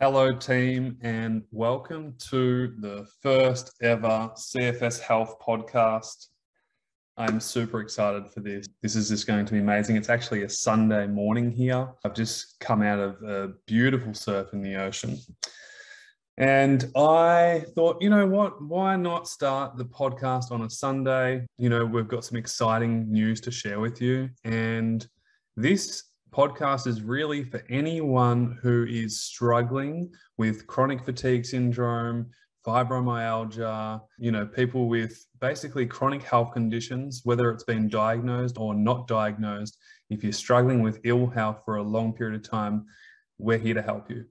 Hello, team, and welcome to the first ever CFS Health podcast. I'm super excited for this. This is just going to be amazing. It's actually a Sunday morning here. I've just come out of a beautiful surf in the ocean. And I thought, you know what? Why not start the podcast on a Sunday? You know, we've got some exciting news to share with you. And this podcast is really for anyone who is struggling with chronic fatigue syndrome, fibromyalgia, you know, people with basically chronic health conditions, whether it's been diagnosed or not diagnosed. If you're struggling with ill health for a long period of time, we're here to help you.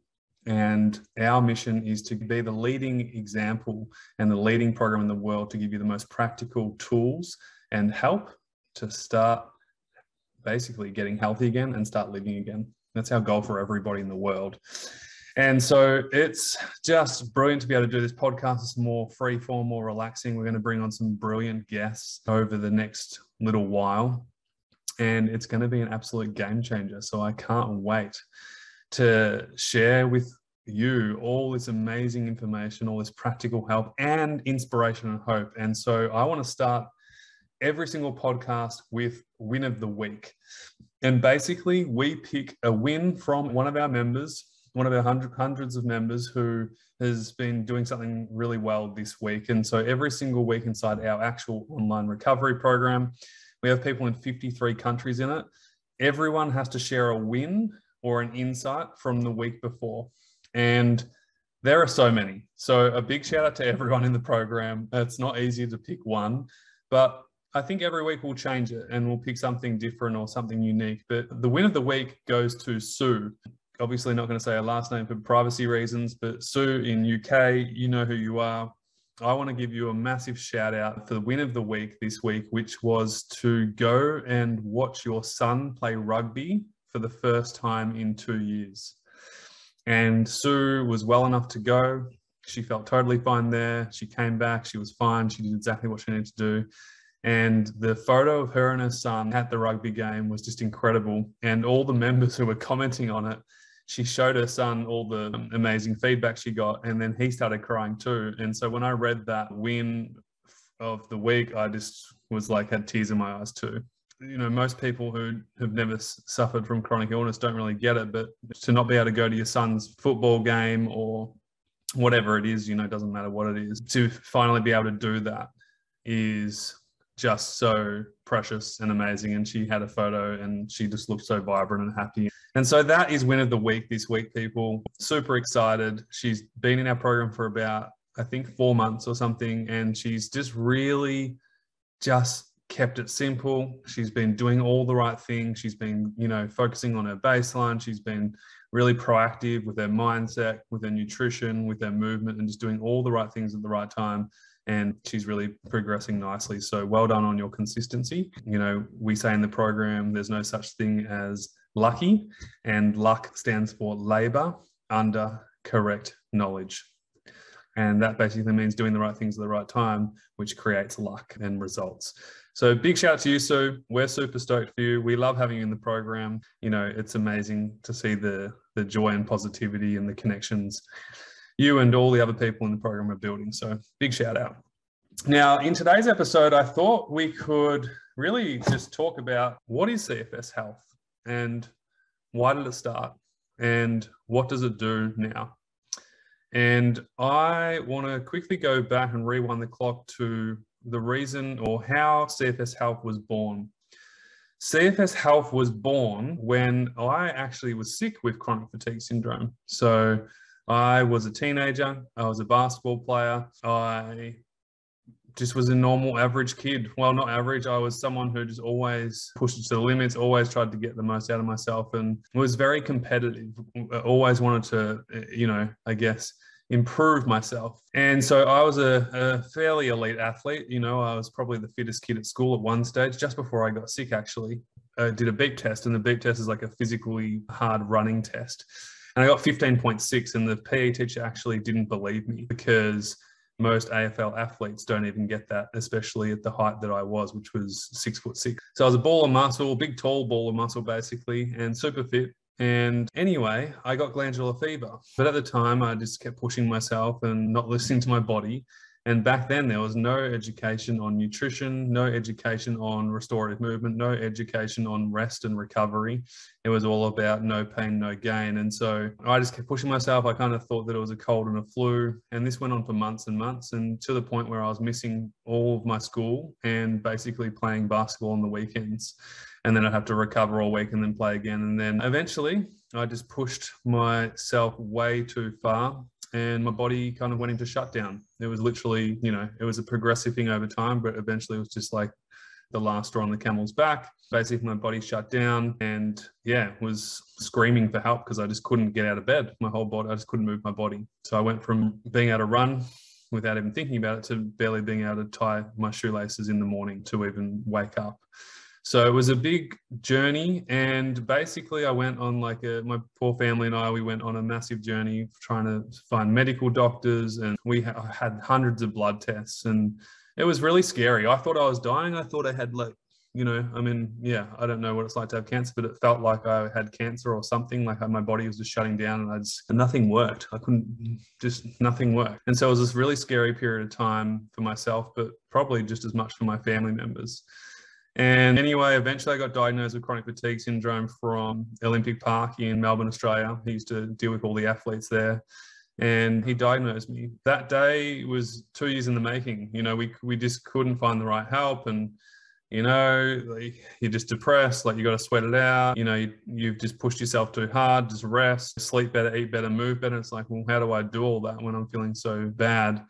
And our mission is to be the leading example and the leading program in the world to give you the most practical tools and help to start basically getting healthy again and start living again. That's our goal for everybody in the world. And so it's just brilliant to be able to do this podcast. It's more free form, more relaxing. We're going to bring on some brilliant guests over the next little while. And it's going to be an absolute game changer. So I can't wait to share with you all this amazing information, all this practical help and inspiration and hope. And so I want to start every single podcast with win of the week. And basically, we pick a win from one of our members, one of our hundred, hundreds of members who has been doing something really well this week. And so every single week inside our actual online recovery program, we have people in 53 countries in it. Everyone has to share a win or an insight from the week before. And there are so many. So a big shout out to everyone in the program. It's not easy to pick one, but I think every week we'll change it and we'll pick something different or something unique. But the win of the week goes to Sue. Obviously, not going to say her last name for privacy reasons, but Sue in UK, you know who you are. I want to give you a massive shout out for the win of the week this week, which was to go and watch your son play rugby for the first time in two years. And Sue was well enough to go. She felt totally fine there. She came back. She was fine. She did exactly what she needed to do. And the photo of her and her son at the rugby game was just incredible. And all the members who were commenting on it, she showed her son all the amazing feedback she got. And then he started crying too. And so when I read that win of the week, I just was like, had tears in my eyes too. You know, most people who have never suffered from chronic illness don't really get it. But to not be able to go to your son's football game or whatever it is, you know, doesn't matter what it is, to finally be able to do that is just so precious and amazing. And she had a photo and she just looked so vibrant and happy. And so that is win of the week this week, people. Super excited. She's been in our program for about, I think, four months or something. And she's just really just kept it simple. She's been doing all the right things. She's been, you know, focusing on her baseline. She's been really proactive with her mindset, with her nutrition, with her movement, and just doing all the right things at the right time and she's really progressing nicely. So well done on your consistency. You know, we say in the program there's no such thing as lucky, and luck stands for labor under correct knowledge. And that basically means doing the right things at the right time, which creates luck and results. So big shout out to you, Sue. We're super stoked for you. We love having you in the program. You know, it's amazing to see the the joy and positivity and the connections you and all the other people in the program are building. So big shout out. Now, in today's episode, I thought we could really just talk about what is CFS health and why did it start and what does it do now? And I want to quickly go back and rewind the clock to the reason or how CFS Health was born. CFS Health was born when I actually was sick with chronic fatigue syndrome. So I was a teenager. I was a basketball player. I just was a normal average kid. Well, not average. I was someone who just always pushed to the limits, always tried to get the most out of myself and was very competitive. Always wanted to, you know, I guess, improve myself. And so I was a, a fairly elite athlete. You know, I was probably the fittest kid at school at one stage, just before I got sick, actually. I did a beep test, and the beep test is like a physically hard running test. And I got 15.6, and the PE teacher actually didn't believe me because most AFL athletes don't even get that, especially at the height that I was, which was six foot six. So I was a ball of muscle, big, tall ball of muscle, basically, and super fit. And anyway, I got glandular fever. But at the time, I just kept pushing myself and not listening to my body. And back then, there was no education on nutrition, no education on restorative movement, no education on rest and recovery. It was all about no pain, no gain. And so I just kept pushing myself. I kind of thought that it was a cold and a flu. And this went on for months and months, and to the point where I was missing all of my school and basically playing basketball on the weekends. And then I'd have to recover all week and then play again. And then eventually, I just pushed myself way too far and my body kind of went into shutdown. It was literally, you know, it was a progressive thing over time, but eventually it was just like the last straw on the camel's back. Basically, my body shut down and yeah, was screaming for help because I just couldn't get out of bed. My whole body, I just couldn't move my body. So I went from being able to run without even thinking about it to barely being able to tie my shoelaces in the morning to even wake up. So it was a big journey. And basically, I went on like a, my poor family and I, we went on a massive journey trying to find medical doctors. And we ha- had hundreds of blood tests. And it was really scary. I thought I was dying. I thought I had like, you know, I mean, yeah, I don't know what it's like to have cancer, but it felt like I had cancer or something. Like my body was just shutting down, and I just and nothing worked. I couldn't just nothing worked, and so it was this really scary period of time for myself, but probably just as much for my family members. And anyway, eventually I got diagnosed with chronic fatigue syndrome from Olympic Park in Melbourne, Australia. He used to deal with all the athletes there. And he diagnosed me. That day was two years in the making. You know, we, we just couldn't find the right help. And, you know, like you're just depressed, like you got to sweat it out. You know, you, you've just pushed yourself too hard, just rest, sleep better, eat better, move better. It's like, well, how do I do all that when I'm feeling so bad?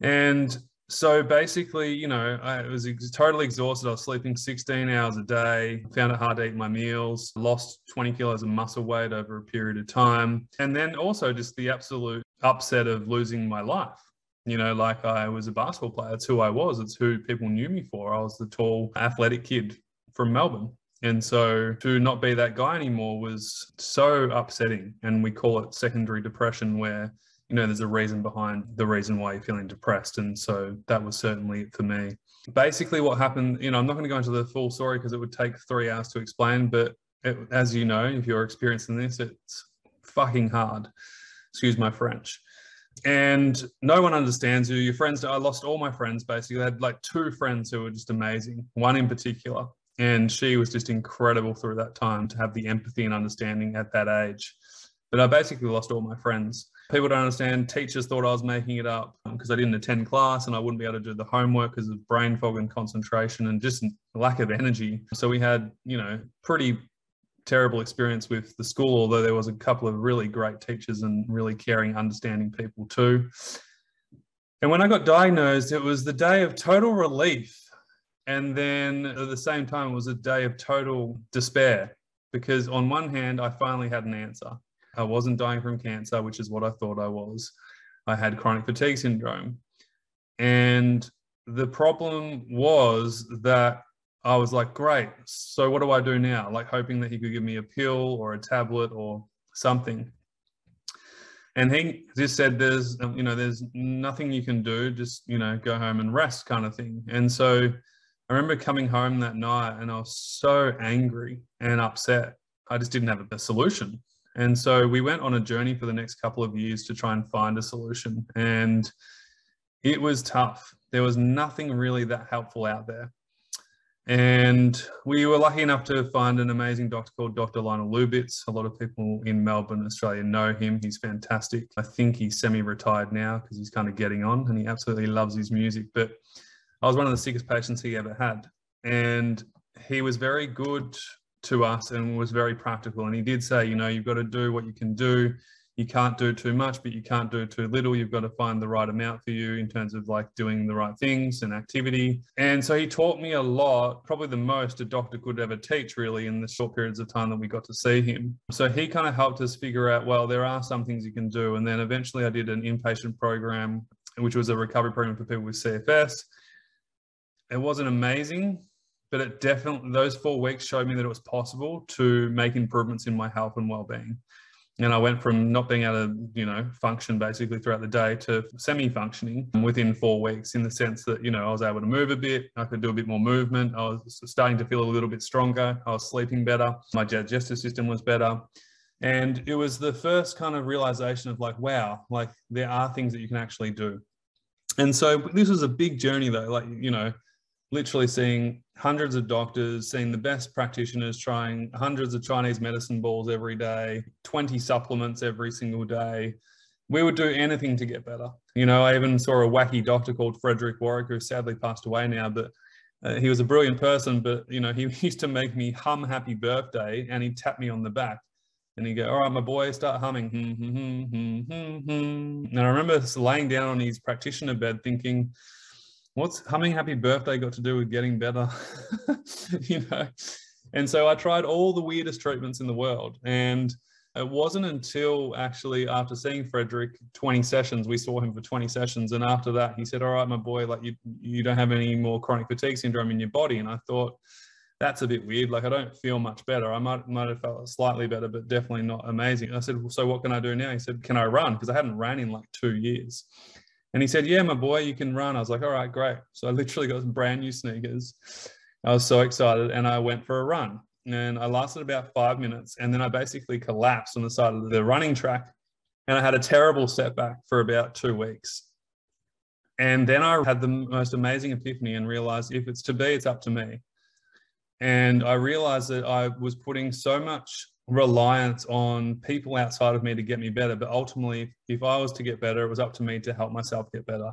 And so basically, you know, I was ex- totally exhausted. I was sleeping 16 hours a day, found it hard to eat my meals, lost 20 kilos of muscle weight over a period of time. And then also just the absolute upset of losing my life. You know, like I was a basketball player. It's who I was. It's who people knew me for. I was the tall, athletic kid from Melbourne. And so to not be that guy anymore was so upsetting. And we call it secondary depression, where you know, there's a reason behind the reason why you're feeling depressed. And so that was certainly it for me. Basically, what happened, you know, I'm not going to go into the full story because it would take three hours to explain, but it, as you know, if you're experiencing this, it's fucking hard. Excuse my French. And no one understands you. Your friends, I lost all my friends basically. I had like two friends who were just amazing, one in particular. And she was just incredible through that time to have the empathy and understanding at that age. But I basically lost all my friends people don't understand. Teachers thought I was making it up because um, I didn't attend class and I wouldn't be able to do the homework because of brain fog and concentration and just lack of energy. So we had, you know, pretty terrible experience with the school, although there was a couple of really great teachers and really caring, understanding people too. And when I got diagnosed, it was the day of total relief. And then at the same time, it was a day of total despair because, on one hand, I finally had an answer. I wasn't dying from cancer, which is what I thought I was. I had chronic fatigue syndrome. And the problem was that I was like, great. So what do I do now? Like hoping that he could give me a pill or a tablet or something. And he just said, there's, um, you know, there's nothing you can do. Just, you know, go home and rest kind of thing. And so I remember coming home that night and I was so angry and upset. I just didn't have a solution. And so we went on a journey for the next couple of years to try and find a solution. And it was tough. There was nothing really that helpful out there. And we were lucky enough to find an amazing doctor called Dr. Lionel Lubitz. A lot of people in Melbourne, Australia know him. He's fantastic. I think he's semi retired now because he's kind of getting on and he absolutely loves his music. But I was one of the sickest patients he ever had. And he was very good to us and was very practical. And he did say, you know, you've got to do what you can do. You can't do too much, but you can't do too little. You've got to find the right amount for you in terms of like doing the right things and activity. And so he taught me a lot, probably the most a doctor could ever teach, really, in the short periods of time that we got to see him. So he kind of helped us figure out, well, there are some things you can do. And then eventually I did an inpatient program, which was a recovery program for people with CFS. It wasn't amazing, but it definitely those four weeks showed me that it was possible to make improvements in my health and well-being and I went from not being able to, you know, function basically throughout the day to semi-functioning within four weeks, in the sense that you know I was able to move a bit, I could do a bit more movement, I was starting to feel a little bit stronger, I was sleeping better, my digestive system was better, and it was the first kind of realization of like, wow, like there are things that you can actually do. And so this was a big journey though, like you know, literally seeing hundreds of doctors, seeing the best practitioners trying hundreds of Chinese medicine balls every day, 20 supplements every single day. We would do anything to get better. You know, I even saw a wacky doctor called Frederick Warwick, who sadly passed away now, but uh, he was a brilliant person. But, you know, he used to make me hum happy birthday and he'd tap me on the back. And he'd go, all right, my boy, start humming. Hmm, hmm, hmm, and I remember laying down on his practitioner bed thinking, what's humming happy birthday got to do with getting better? you know? And so I tried all the weirdest treatments in the world. And it wasn't until actually after seeing Frederick 20 sessions, we saw him for 20 sessions. And after that, he said, all right, my boy, like you, you don't have any more chronic fatigue syndrome in your body. And I thought, that's a bit weird. Like I don't feel much better. I might might have felt slightly better, but definitely not amazing. I said, well, so what can I do now? He said, can I run? Because I hadn't ran in like two years. And he said, Yeah, my boy, you can run. I was like, All right, great. So I literally got some brand new sneakers. I was so excited and I went for a run. And I lasted about five minutes. And then I basically collapsed on the side of the running track. And I had a terrible setback for about two weeks. And then I had the most amazing epiphany and realized if it's to be, it's up to me. And I realized that I was putting so much reliance on people outside of me to get me better. But ultimately, if I was to get better, it was up to me to help myself get better.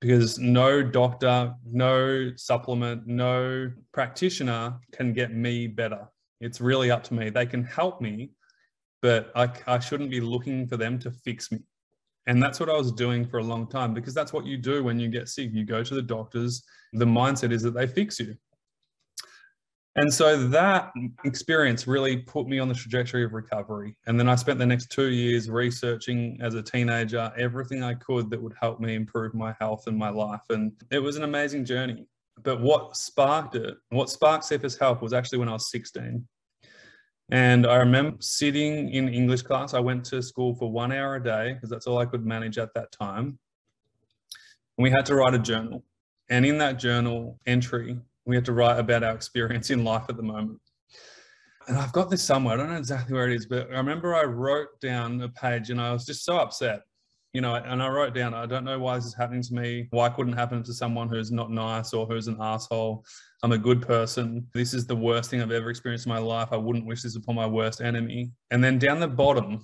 Because no doctor, no supplement, no practitioner can get me better. It's really up to me. They can help me, but I, I shouldn't be looking for them to fix me. And that's what I was doing for a long time because that's what you do when you get sick. You go to the doctors. The mindset is that they fix you. And so that experience really put me on the trajectory of recovery. And then I spent the next two years researching as a teenager everything I could that would help me improve my health and my life. And it was an amazing journey. But what sparked it, what sparked CFS Health was actually when I was 16. And I remember sitting in English class. I went to school for one hour a day because that's all I could manage at that time. And we had to write a journal. And in that journal entry, we had to write about our experience in life at the moment. And I've got this somewhere. I don't know exactly where it is, but I remember I wrote down a page and I was just so upset, you know, and I wrote down, I don't know why this is happening to me. Why couldn't happen to someone who's not nice or who's an asshole? I'm a good person. This is the worst thing I've ever experienced in my life. I wouldn't wish this upon my worst enemy. And then down the bottom,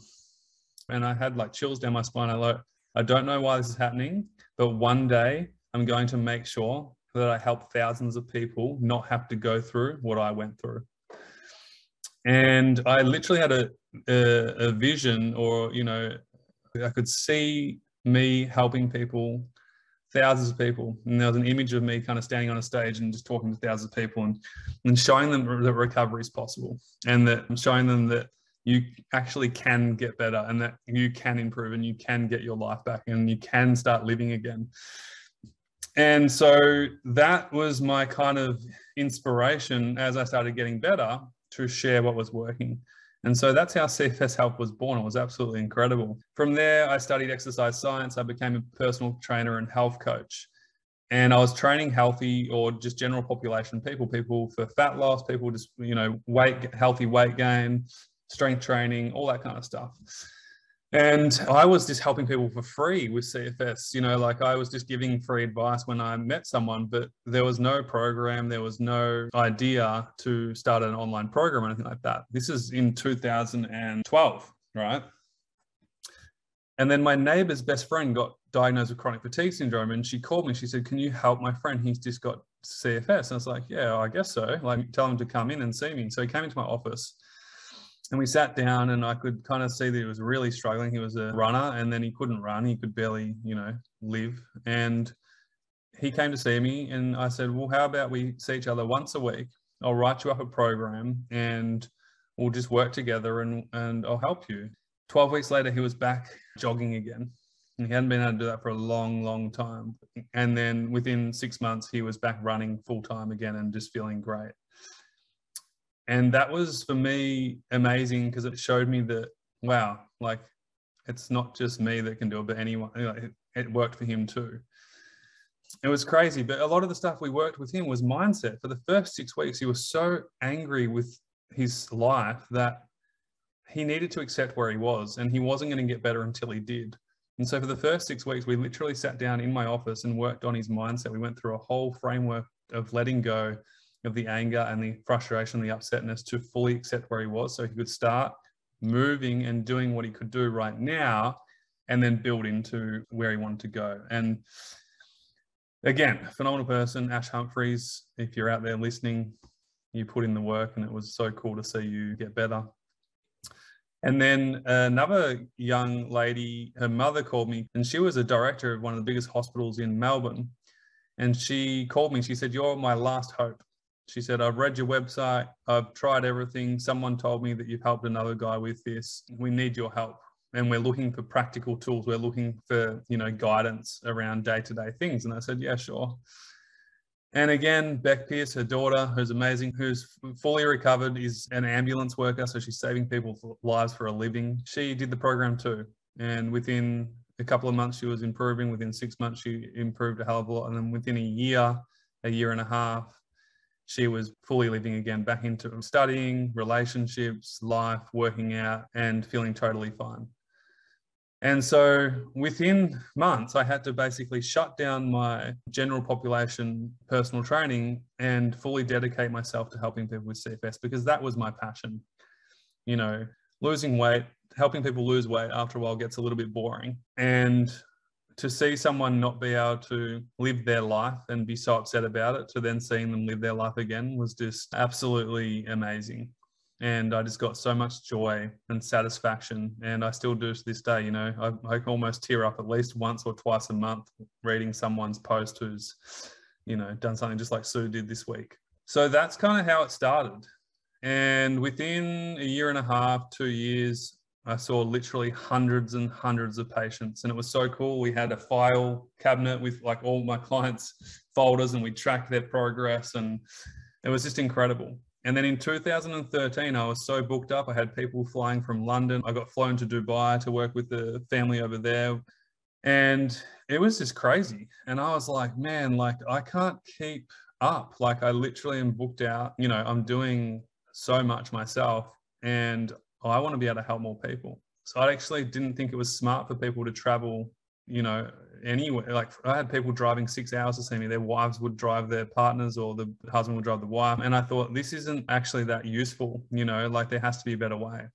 and I had like chills down my spine. I wrote, I don't know why this is happening, but one day I'm going to make sure that I help thousands of people not have to go through what I went through. And I literally had a, a, a vision, or, you know, I could see me helping people, thousands of people. And there was an image of me kind of standing on a stage and just talking to thousands of people and, and showing them that recovery is possible and that showing them that you actually can get better and that you can improve and you can get your life back and you can start living again. And so that was my kind of inspiration as I started getting better to share what was working. And so that's how CFS Health was born. It was absolutely incredible. From there, I studied exercise science. I became a personal trainer and health coach. And I was training healthy or just general population people, people for fat loss, people just, you know, weight, healthy weight gain, strength training, all that kind of stuff. And I was just helping people for free with CFS. You know, like I was just giving free advice when I met someone, but there was no program, there was no idea to start an online program or anything like that. This is in 2012, right? And then my neighbor's best friend got diagnosed with chronic fatigue syndrome. And she called me. She said, Can you help my friend? He's just got CFS. And I was like, Yeah, I guess so. Like, tell him to come in and see me. So he came into my office and we sat down and I could kind of see that he was really struggling. He was a runner and then he couldn't run. He could barely, you know, live. And he came to see me and I said, well, how about we see each other once a week? I'll write you up a program and we'll just work together and, and I'll help you. 12 weeks later, he was back jogging again. And he hadn't been able to do that for a long, long time. And then within six months, he was back running full time again and just feeling great. And that was for me amazing because it showed me that wow, like it's not just me that can do it, but anyone. It, it worked for him too. It was crazy, but a lot of the stuff we worked with him was mindset. For the first six weeks, he was so angry with his life that he needed to accept where he was, and he wasn't going to get better until he did. And so for the first six weeks, we literally sat down in my office and worked on his mindset. We went through a whole framework of letting go of the anger and the frustration, the upsetness to fully accept where he was so he could start moving and doing what he could do right now and then build into where he wanted to go. And again, phenomenal person, Ash Humphreys. If you're out there listening, you put in the work and it was so cool to see you get better. And then another young lady, her mother called me, and she was a director of one of the biggest hospitals in Melbourne. And she called me, she said, You're my last hope. She said, I've read your website, I've tried everything. Someone told me that you've helped another guy with this. We need your help. And we're looking for practical tools. We're looking for, you know, guidance around day-to-day things. And I said, Yeah, sure. And again, Beck Pierce, her daughter, who's amazing, who's fully recovered, is an ambulance worker. So she's saving people's lives for a living. She did the program too. And within a couple of months, she was improving. Within six months, she improved a hell of a lot. And then within a year, a year and a half, she was fully living again back into studying, relationships, life, working out, and feeling totally fine. And so within months, I had to basically shut down my general population personal training and fully dedicate myself to helping people with CFS because that was my passion. You know, losing weight, helping people lose weight after a while gets a little bit boring. And to see someone not be able to live their life and be so upset about it to then seeing them live their life again was just absolutely amazing. And i just got so much joy and satisfaction. And i still do to this day you know I, I almost tear up at least once or twice a month reading someone's post who's you know done something just like sue did this week. So that's kind of how it started. And within a year and a half two years I saw literally hundreds and hundreds of patients, and it was so cool. We had a file cabinet with like all my clients' folders, and we tracked their progress, and it was just incredible. And then in 2013, I was so booked up. I had people flying from London. I got flown to Dubai to work with the family over there. And it was just crazy. And I was like, man, like I can't keep up. Like I literally am booked out. You know, I'm doing so much myself. And oh, I want to be able to help more people. So I actually didn't think it was smart for people to travel, you know, anywhere. Like I had people driving six hours to see me. Their wives would drive their partners or the husband would drive the wife. And I thought this isn't actually that useful, you know, like there has to be a better way.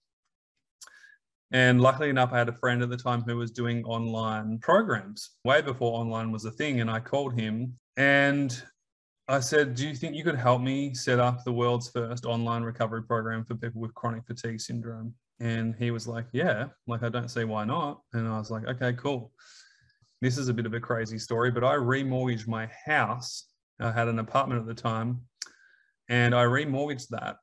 And luckily enough, I had a friend at the time who was doing online programs way before online was a thing. And I called him and I said, Do you think you could help me set up the world's first online recovery program for people with chronic fatigue syndrome? And he was like, Yeah, like I don't see why not. And I was like, Okay, cool. This is a bit of a crazy story, but I remortgaged my house. I had an apartment at the time, and I remortgaged that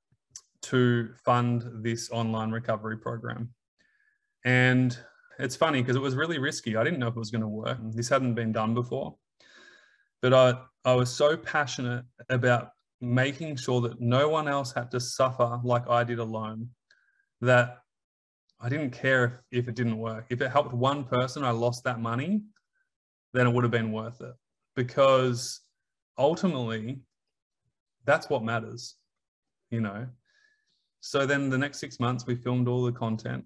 to fund this online recovery program. And it's funny because it was really risky. I didn't know if it was going to work. This hadn't been done before. But I, I was so passionate about making sure that no one else had to suffer like I did alone that I didn't care if, if it didn't work. If it helped one person, I lost that money, then it would have been worth it. Because ultimately, that's what matters, you know. So then the next six months, we filmed all the content.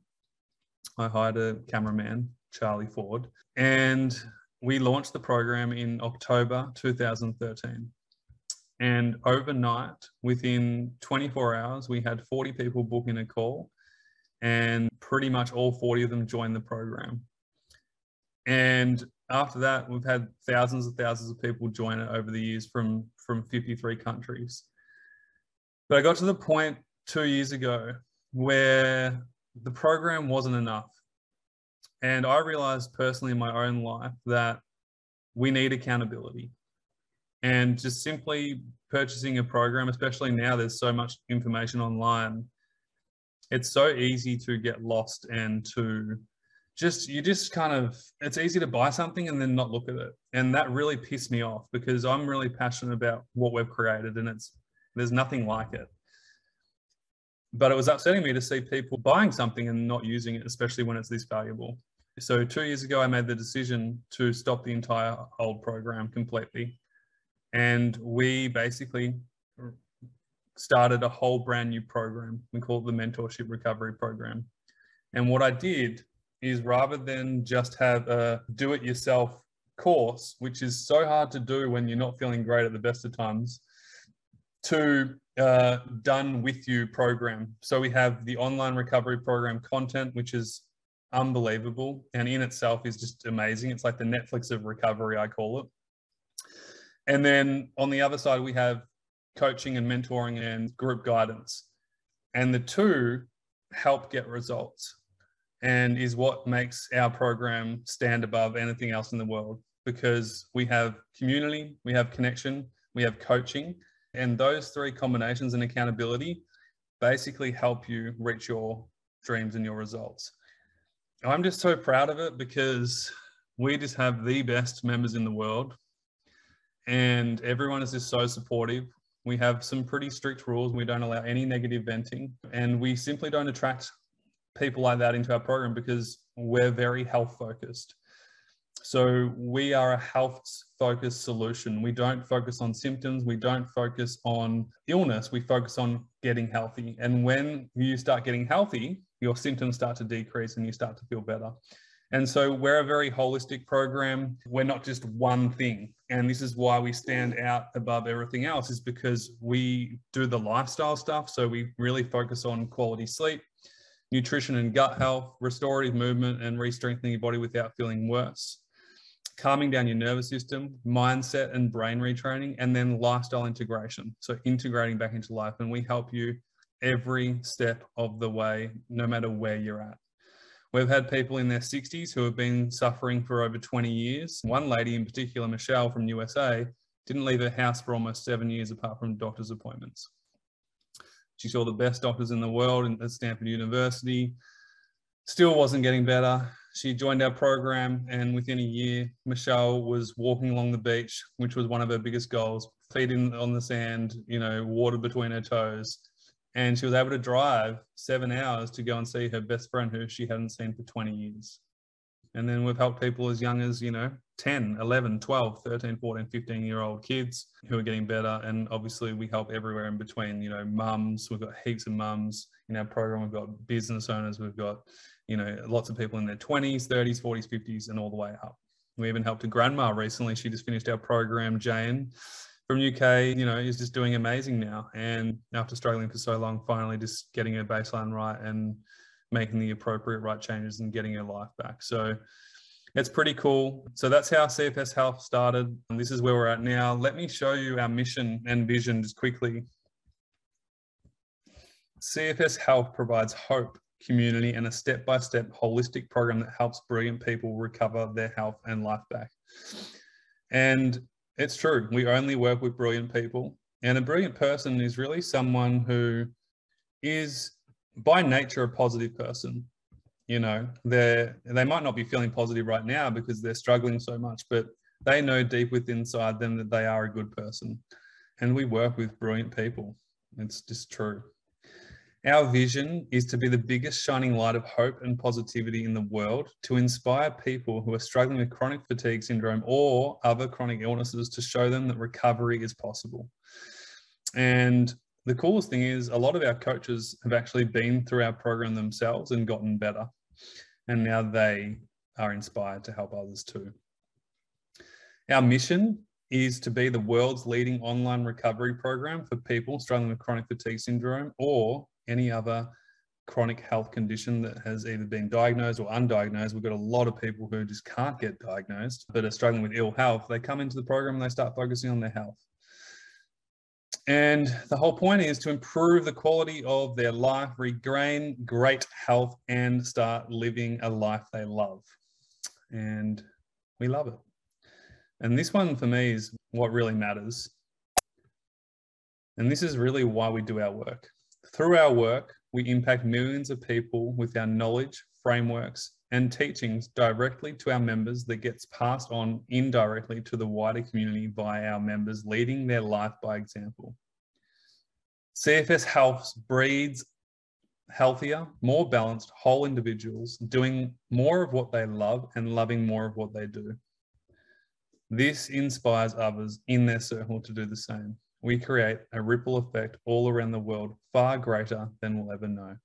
I hired a cameraman, Charlie Ford, and we launched the program in October 2013. And overnight, within 24 hours, we had 40 people book in a call, and pretty much all 40 of them joined the program. And after that, we've had thousands and thousands of people join it over the years from, from 53 countries. But I got to the point two years ago where the program wasn't enough. And I realized personally in my own life that we need accountability. And just simply purchasing a program, especially now there's so much information online, it's so easy to get lost and to just, you just kind of, it's easy to buy something and then not look at it. And that really pissed me off because I'm really passionate about what we've created and it's, there's nothing like it. But it was upsetting me to see people buying something and not using it, especially when it's this valuable. So two years ago, I made the decision to stop the entire old program completely. And we basically started a whole brand new program. We call it the Mentorship Recovery Program. And what I did is rather than just have a do it yourself course, which is so hard to do when you're not feeling great at the best of times, to uh, done with you program. So we have the online recovery program content, which is unbelievable and in itself is just amazing. It's like the Netflix of recovery, I call it. And then on the other side, we have coaching and mentoring and group guidance. And the two help get results and is what makes our program stand above anything else in the world because we have community, we have connection, we have coaching, and those three combinations and accountability basically help you reach your dreams and your results. I'm just so proud of it because we just have the best members in the world and everyone is just so supportive. We have some pretty strict rules. We don't allow any negative venting and we simply don't attract people like that into our program because we're very health focused. So we are a health focused solution. We don't focus on symptoms. We don't focus on illness. We focus on getting healthy. And when you start getting healthy, your symptoms start to decrease and you start to feel better. And so we're a very holistic program. We're not just one thing. And this is why we stand out above everything else is because we do the lifestyle stuff. So we really focus on quality sleep, nutrition and gut health, restorative movement, and re-strengthening your body without feeling worse. Calming down your nervous system, mindset and brain retraining, and then lifestyle integration. So integrating back into life. And we help you every step of the way, no matter where you're at. We've had people in their 60s who have been suffering for over 20 years. One lady in particular, Michelle from USA, didn't leave her house for almost seven years apart from doctor's appointments. She saw the best doctors in the world at Stanford University. Still wasn't getting better. She joined our program, and within a year, Michelle was walking along the beach, which was one of her biggest goals, feet in on the sand, you know, water between her toes. And she was able to drive seven hours to go and see her best friend who she hadn't seen for 20 years. And then we've helped people as young as, you know, 10, 11, 12, 13, 14, 15 year old kids who are getting better. And obviously we help everywhere in between, you know, mums, we've got heaps of mums in our program. We've got business owners, we've got, you know, lots of people in their 20s, 30s, 40s, 50s, and all the way up. We even helped a grandma recently. She just finished our program, Jane from UK, you know, is just doing amazing now. And after struggling for so long, finally just getting her baseline right and making the appropriate right changes and getting her life back. So it's pretty cool. So that's how CFS Health started. And this is where we're at now. Let me show you our mission and vision just quickly. CFS Health provides hope, community, and a step by step holistic program that helps brilliant people recover their health and life back. And it's true. We only work with brilliant people. And a brilliant person is really someone who is by nature a positive person you know they they might not be feeling positive right now because they're struggling so much but they know deep within inside them that they are a good person and we work with brilliant people it's just true our vision is to be the biggest shining light of hope and positivity in the world to inspire people who are struggling with chronic fatigue syndrome or other chronic illnesses to show them that recovery is possible and the coolest thing is a lot of our coaches have actually been through our program themselves and gotten better. And now they are inspired to help others too. Our mission is to be the world's leading online recovery program for people struggling with chronic fatigue syndrome or any other chronic health condition that has either been diagnosed or undiagnosed. We've got a lot of people who just can't get diagnosed but are struggling with ill health. They come into the program and they start focusing on their health. And the whole point is to improve the quality of their life, regain great health, and start living a life they love. And we love it. And this one for me is what really matters. And this is really why we do our work. Through our work, we impact millions of people with our knowledge, frameworks, and teachings directly to our members that gets passed on indirectly to the wider community by our members leading their life by example. CFS Health breeds healthier, more balanced, whole individuals doing more of what they love and loving more of what they do. This inspires others in their circle to do the same. We create a ripple effect all around the world, far greater than we'll ever know.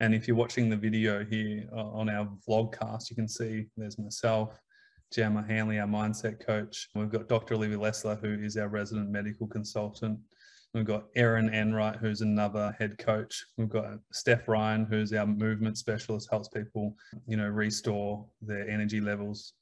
And if you're watching the video here uh, on our vlogcast, you can see there's myself, Gemma Hanley, our mindset coach. We've got Dr. Olivia Lessler, who is our resident medical consultant. We've got Erin Enright, who's another head coach. We've got Steph Ryan, who's our movement specialist, helps people, you know, restore their energy levels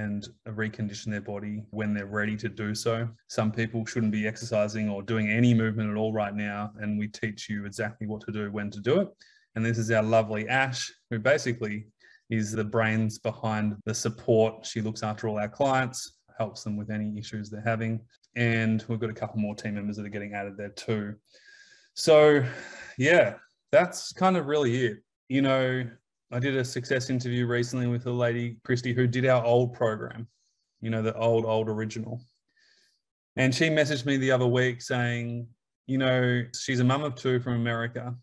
and recondition their body when they're ready to do so. Some people shouldn't be exercising or doing any movement at all right now, and we teach you exactly what to do, when to do it. And this is our lovely Ash, who basically is the brains behind the support. She looks after all our clients, helps them with any issues they're having. And we've got a couple more team members that are getting added there too. So, yeah, that's kind of really it. You know, I did a success interview recently with a lady, Christy, who did our old program, you know, the old, old original. And she messaged me the other week saying, you know, she's a mum of two from America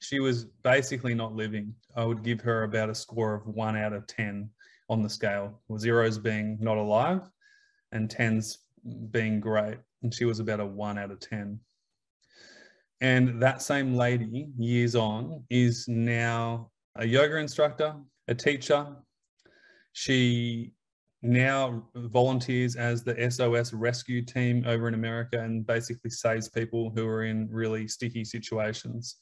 she was basically not living. I would give her about a score of one out of 10 on the scale, with zeros being not alive and tens being great. And she was about a one out of 10. And that same lady, years on, is now a yoga instructor, a teacher. She now volunteers as the SOS rescue team over in America and basically saves people who are in really sticky situations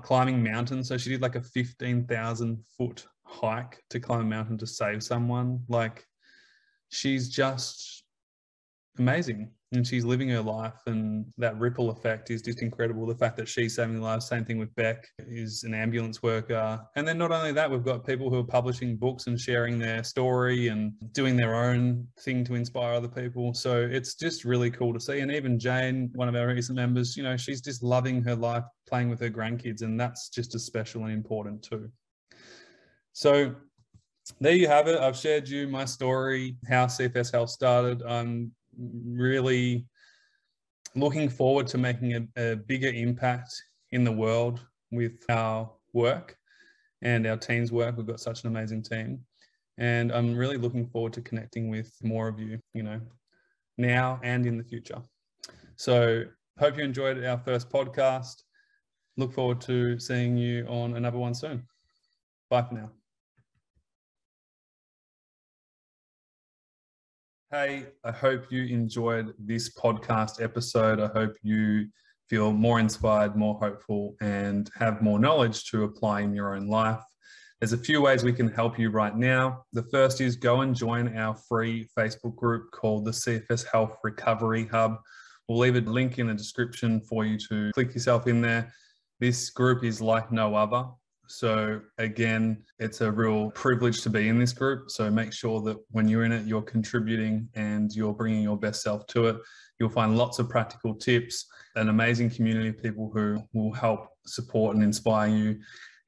climbing mountains. So she did like a 15,000 foot hike to climb a mountain to save someone. Like she's just amazing and she's living her life and that ripple effect is just incredible. The fact that she's saving lives same thing with beck is an ambulance worker. And then not only that we've got people who are publishing books and sharing their story and doing their own thing to inspire other people. So it's just really cool to see. And even jane one of our recent members you know she's just loving her life playing with her grandkids and that's just as special and important too. So there you have it. I've shared you my story, how CFS Health started. I'm really looking forward to making a, a bigger impact in the world with our work and our team's work. We've got such an amazing team. And I'm really looking forward to connecting with more of you, you know, now and in the future. So hope you enjoyed our first podcast. Look forward to seeing you on another one soon. Bye for now. Hey, I hope you enjoyed this podcast episode. I hope you feel more inspired, more hopeful, and have more knowledge to apply in your own life. There's a few ways we can help you right now. The first is go and join our free Facebook group called the CFS Health Recovery Hub. We'll leave a link in the description for you to click yourself in there. This group is like no other. So again, it's a real privilege to be in this group. So make sure that when you're in it, you're contributing and you're bringing your best self to it. You'll find lots of practical tips, an amazing community of people who will help support and inspire you.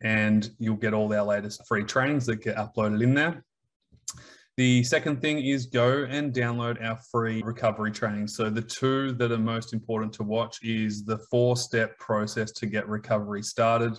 And you'll get all our latest free trainings that get uploaded in there. The second thing is go and download our free recovery training. So the two that are most important to watch is the four step process to get recovery started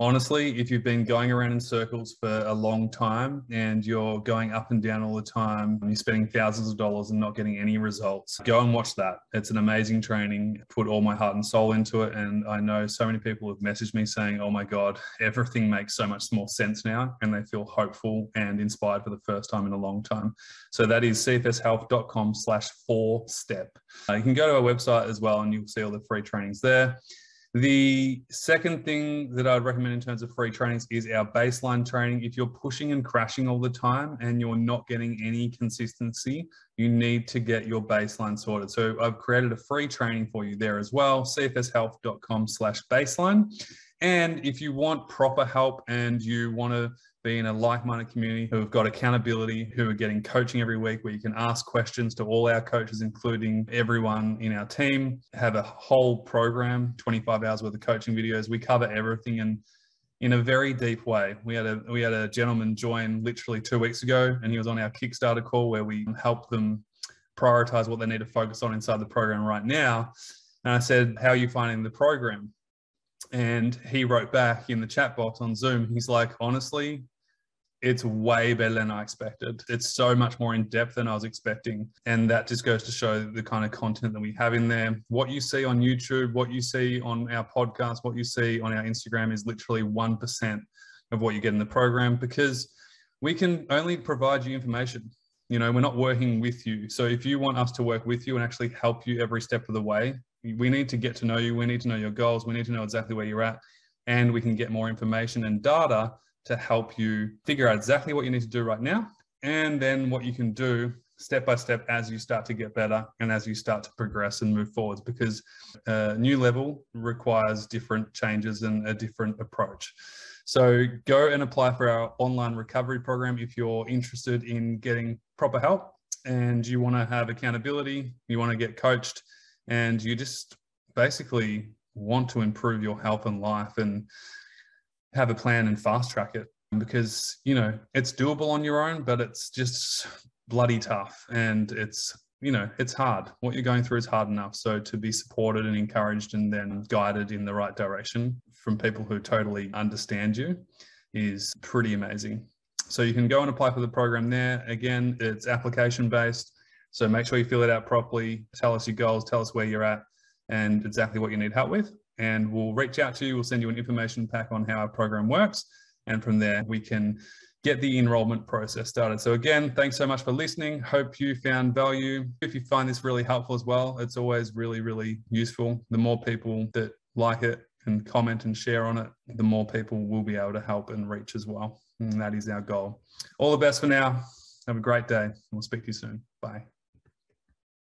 honestly, if you've been going around in circles for a long time and you're going up and down all the time and you're spending thousands of dollars and not getting any results, go and watch that. It's an amazing training. Put all my heart and soul into it. And I know so many people have messaged me saying, oh my God, everything makes so much more sense now. And they feel hopeful and inspired for the first time in a long time. So that is cfshealth.com slash four step. Uh, you can go to our website as well and you'll see all the free trainings there. The second thing that I'd recommend in terms of free trainings is our baseline training. If you're pushing and crashing all the time and you're not getting any consistency, you need to get your baseline sorted. So I've created a free training for you there as well, cfshealth.com slash baseline. And if you want proper help and you want to be in a like-minded community who have got accountability, who are getting coaching every week where you can ask questions to all our coaches, including everyone in our team, have a whole program, 25 hours worth of coaching videos. We cover everything and in a very deep way. We had a we had a gentleman join literally two weeks ago, and he was on our Kickstarter call where we helped them prioritize what they need to focus on inside the program right now. And I said, "How are you finding the program?" And he wrote back in the chat box on Zoom, he's like, honestly, it's way better than I expected. It's so much more in depth than I was expecting. And that just goes to show the kind of content that we have in there. What you see on YouTube, what you see on our podcast, what you see on our Instagram is literally 1% of what you get in the program because we can only provide you information. You know, we're not working with you. So if you want us to work with you and actually help you every step of the way, we need to get to know you. We need to know your goals. We need to know exactly where you're at. And we can get more information and data to help you figure out exactly what you need to do right now and then what you can do step by step as you start to get better and as you start to progress and move forwards because a new level requires different changes and a different approach. So go and apply for our online recovery program if you're interested in getting proper help and you want to have accountability, you want to get coached and you just basically want to improve your health and life and have a plan and fast track it because you know it's doable on your own but it's just bloody tough and it's you know it's hard. What you're going through is hard enough. So to be supported and encouraged and then guided in the right direction from people who totally understand you is pretty amazing. So you can go and apply for the program there. Again it's application based. So make sure you fill it out properly tell us your goals tell us where you're at and exactly what you need help with and we'll reach out to you. We'll send you an information pack on how our program works. And from there, we can get the enrollment process started. So again, thanks so much for listening. Hope you found value. If you find this really helpful as well, it's always really, really useful. The more people that like it and comment and share on it, the more people will be able to help and reach as well. And that is our goal. All the best for now. Have a great day. We'll speak to you soon. Bye.